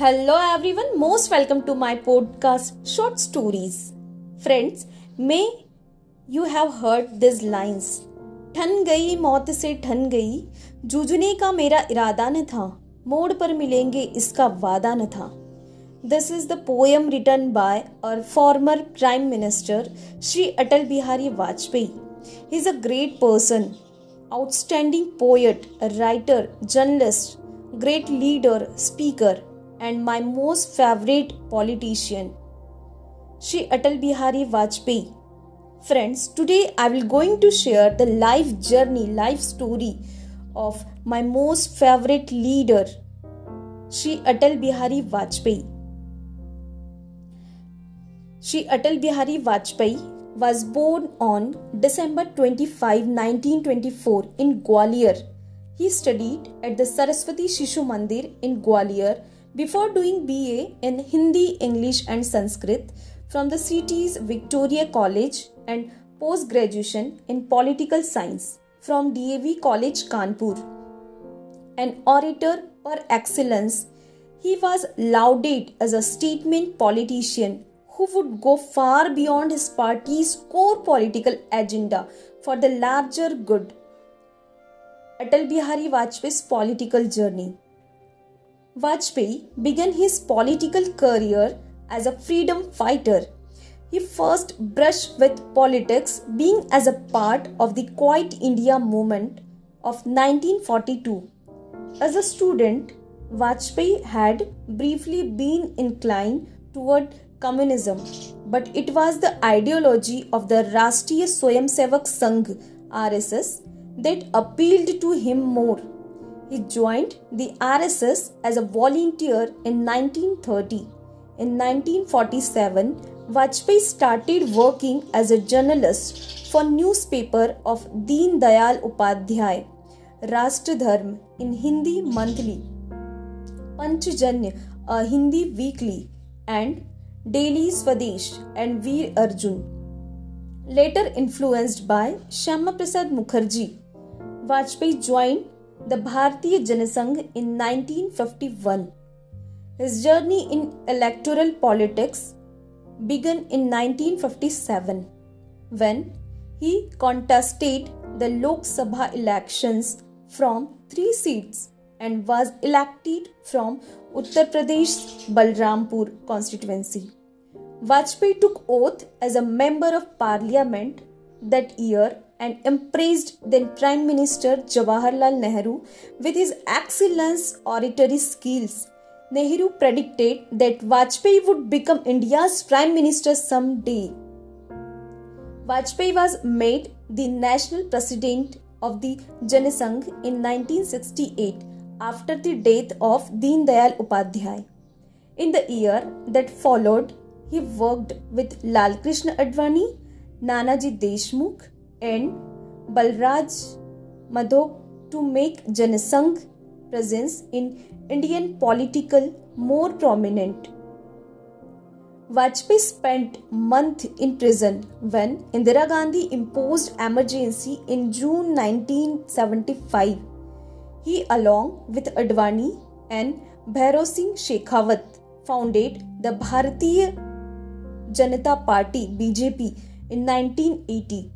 Hello everyone most welcome to my podcast short stories friends may you have heard this lines ठन गई, मौत से ठन गई, जूझने का मेरा इरादा न था, मोड़ पर मिलेंगे इसका वादा न था। This is the poem written by our former prime minister Shri Atal Bihari Vajpayee he is a great person outstanding poet writer journalist great leader speaker and my most favorite politician, Shri Atal Bihari Vajpayee. Friends, today I will going to share the life journey, life story of my most favorite leader, Shri Atal Bihari Vajpayee. Shri Atal Bihari Vajpayee was born on December 25, 1924 in Gwalior. He studied at the Saraswati Shishu Mandir in Gwalior before doing BA in Hindi, English and Sanskrit from the city's Victoria College and post graduation in political science from DAV College Kanpur. An orator per excellence, he was lauded as a statement politician who would go far beyond his party's core political agenda for the larger good. Atal Bihari Vajpayee's political journey. Vajpayee began his political career as a freedom fighter. He first brushed with politics being as a part of the Quit India movement of 1942. As a student, Vajpayee had briefly been inclined toward communism, but it was the ideology of the Rashtriya Swayamsevak Sangh RSS that appealed to him more. He joined the RSS as a volunteer in 1930. In 1947, Vajpayee started working as a journalist for newspaper of Deen Dayal Upadhyay, Rashtradharm in Hindi monthly, Panchjanya, a Hindi weekly, and Daily Swadesh and Veer Arjun. Later influenced by Shyama Prasad Mukherjee, Vajpayee joined the Bharatiya Janasangh in 1951. His journey in electoral politics began in 1957 when he contested the Lok Sabha elections from three seats and was elected from Uttar Pradesh Balrampur constituency. Vajpayee took oath as a member of parliament that year and impressed then Prime Minister Jawaharlal Nehru with his excellent oratory skills. Nehru predicted that Vajpayee would become India's Prime Minister someday. Vajpayee was made the national president of the Janasangh in 1968 after the death of Deen Dayal Upadhyay. In the year that followed, he worked with Lal Krishna Advani, Nanaji Deshmukh, and Balraj Madhok to make Janasangh presence in Indian political more prominent. Vajpayee spent month in prison when Indira Gandhi imposed emergency in June 1975. He along with Advani and Bhairav Singh Shekhawat founded the Bharatiya Janata Party BJP in 1980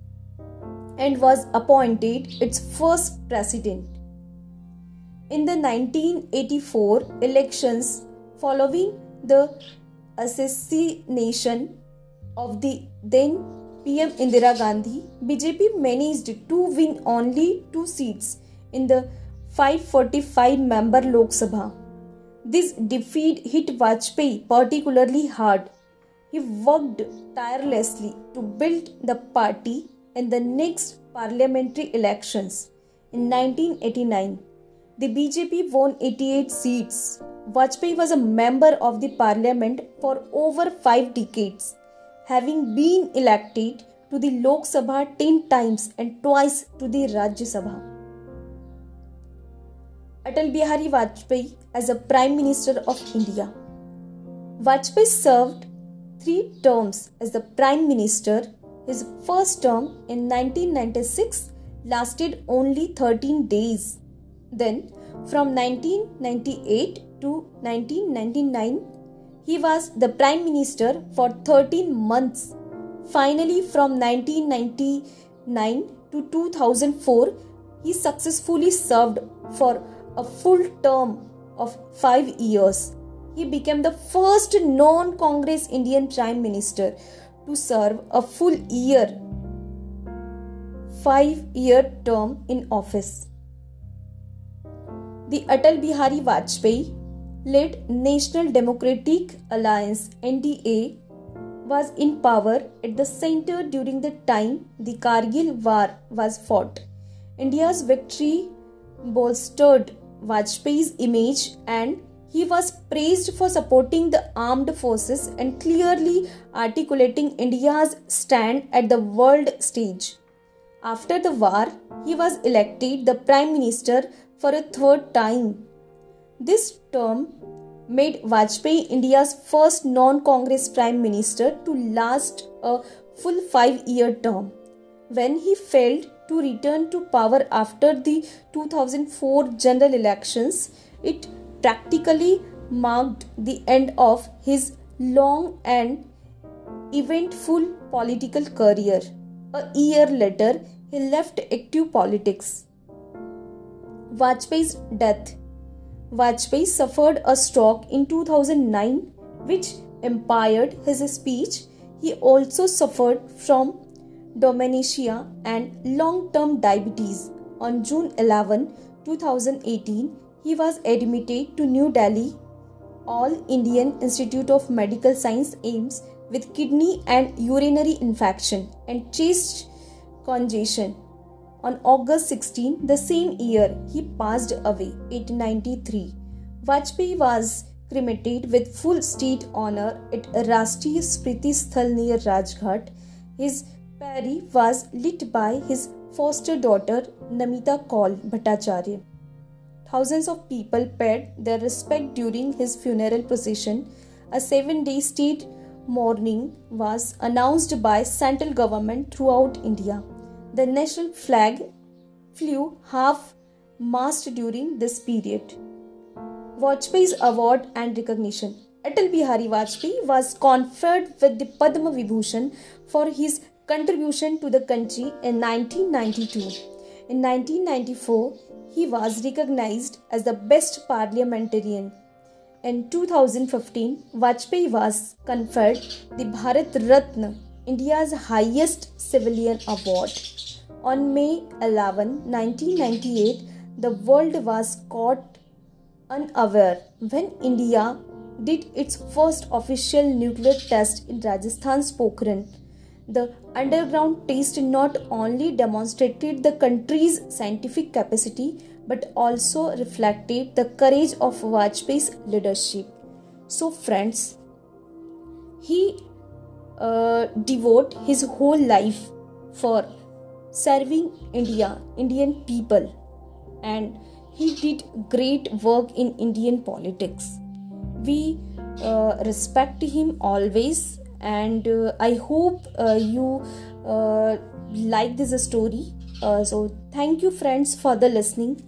and was appointed its first president. In the 1984 elections following the assassination of the then PM Indira Gandhi, BJP managed to win only two seats in the 545 member Lok Sabha. This defeat hit Vajpayee particularly hard he worked tirelessly to build the party in the next parliamentary elections. In 1989, the BJP won 88 seats. Vajpayee was a member of the parliament for over five decades, having been elected to the Lok Sabha 10 times and twice to the Rajya Sabha. Atal Bihari Vajpayee as a Prime Minister of India. Vajpayee served three terms as the Prime Minister. His first term in 1996 lasted only 13 days. Then, from 1998 to 1999, he was the Prime Minister for 13 months. Finally, from 1999 to 2004, he successfully served for a full term of five years. He became the first non Congress Indian Prime Minister to serve a full year, five year term in office. The Atal Bihari Vajpayee led National Democratic Alliance NDA was in power at the center during the time the Kargil war was fought. India's victory bolstered Vajpayee's image and he was praised for supporting the armed forces and clearly articulating India's stand at the world stage. After the war, he was elected the Prime Minister for a third time. This term made Vajpayee India's first non Congress Prime Minister to last a full five year term. When he failed to return to power after the 2004 general elections, it practically marked the end of his long and eventful political career. A year later, he left active politics. Vajpayee's death. Vajpayee suffered a stroke in 2009, which impaired his speech. He also suffered from dementia and long term diabetes. On June 11, 2018, he was admitted to New Delhi All Indian Institute of Medical Science AIIMS with kidney and urinary infection and chest congestion. On August 16, the same year, he passed away at 93. Vajpayee was cremated with full state honor at Rashtriya Smriti Sthal near Rajghat. His pyre was lit by his foster daughter Namita Kaul Bhattacharya. Thousands of people paid their respect during his funeral procession. A seven day state mourning was announced by central government throughout India. The national flag flew half mast during this period. Vajpayee's award and recognition. Atal Bihari Vajpayee was conferred with the Padma Vibhushan for his contribution to the country in 1992. In 1994, he was recognized as the best parliamentarian. In 2015, Vajpayee was conferred the Bharat Ratna, India's highest civilian award. On May 11, 1998, the world was caught unaware when India did its first official nuclear test in Rajasthan's Pokhran. The underground test not only demonstrated the country's scientific capacity but also reflected the courage of Vajpayee's leadership. So, friends, he uh, devote his whole life for serving India, Indian people, and he did great work in Indian politics. We uh, respect him always and uh, i hope uh, you uh, like this story. Uh, so thank you friends for the listening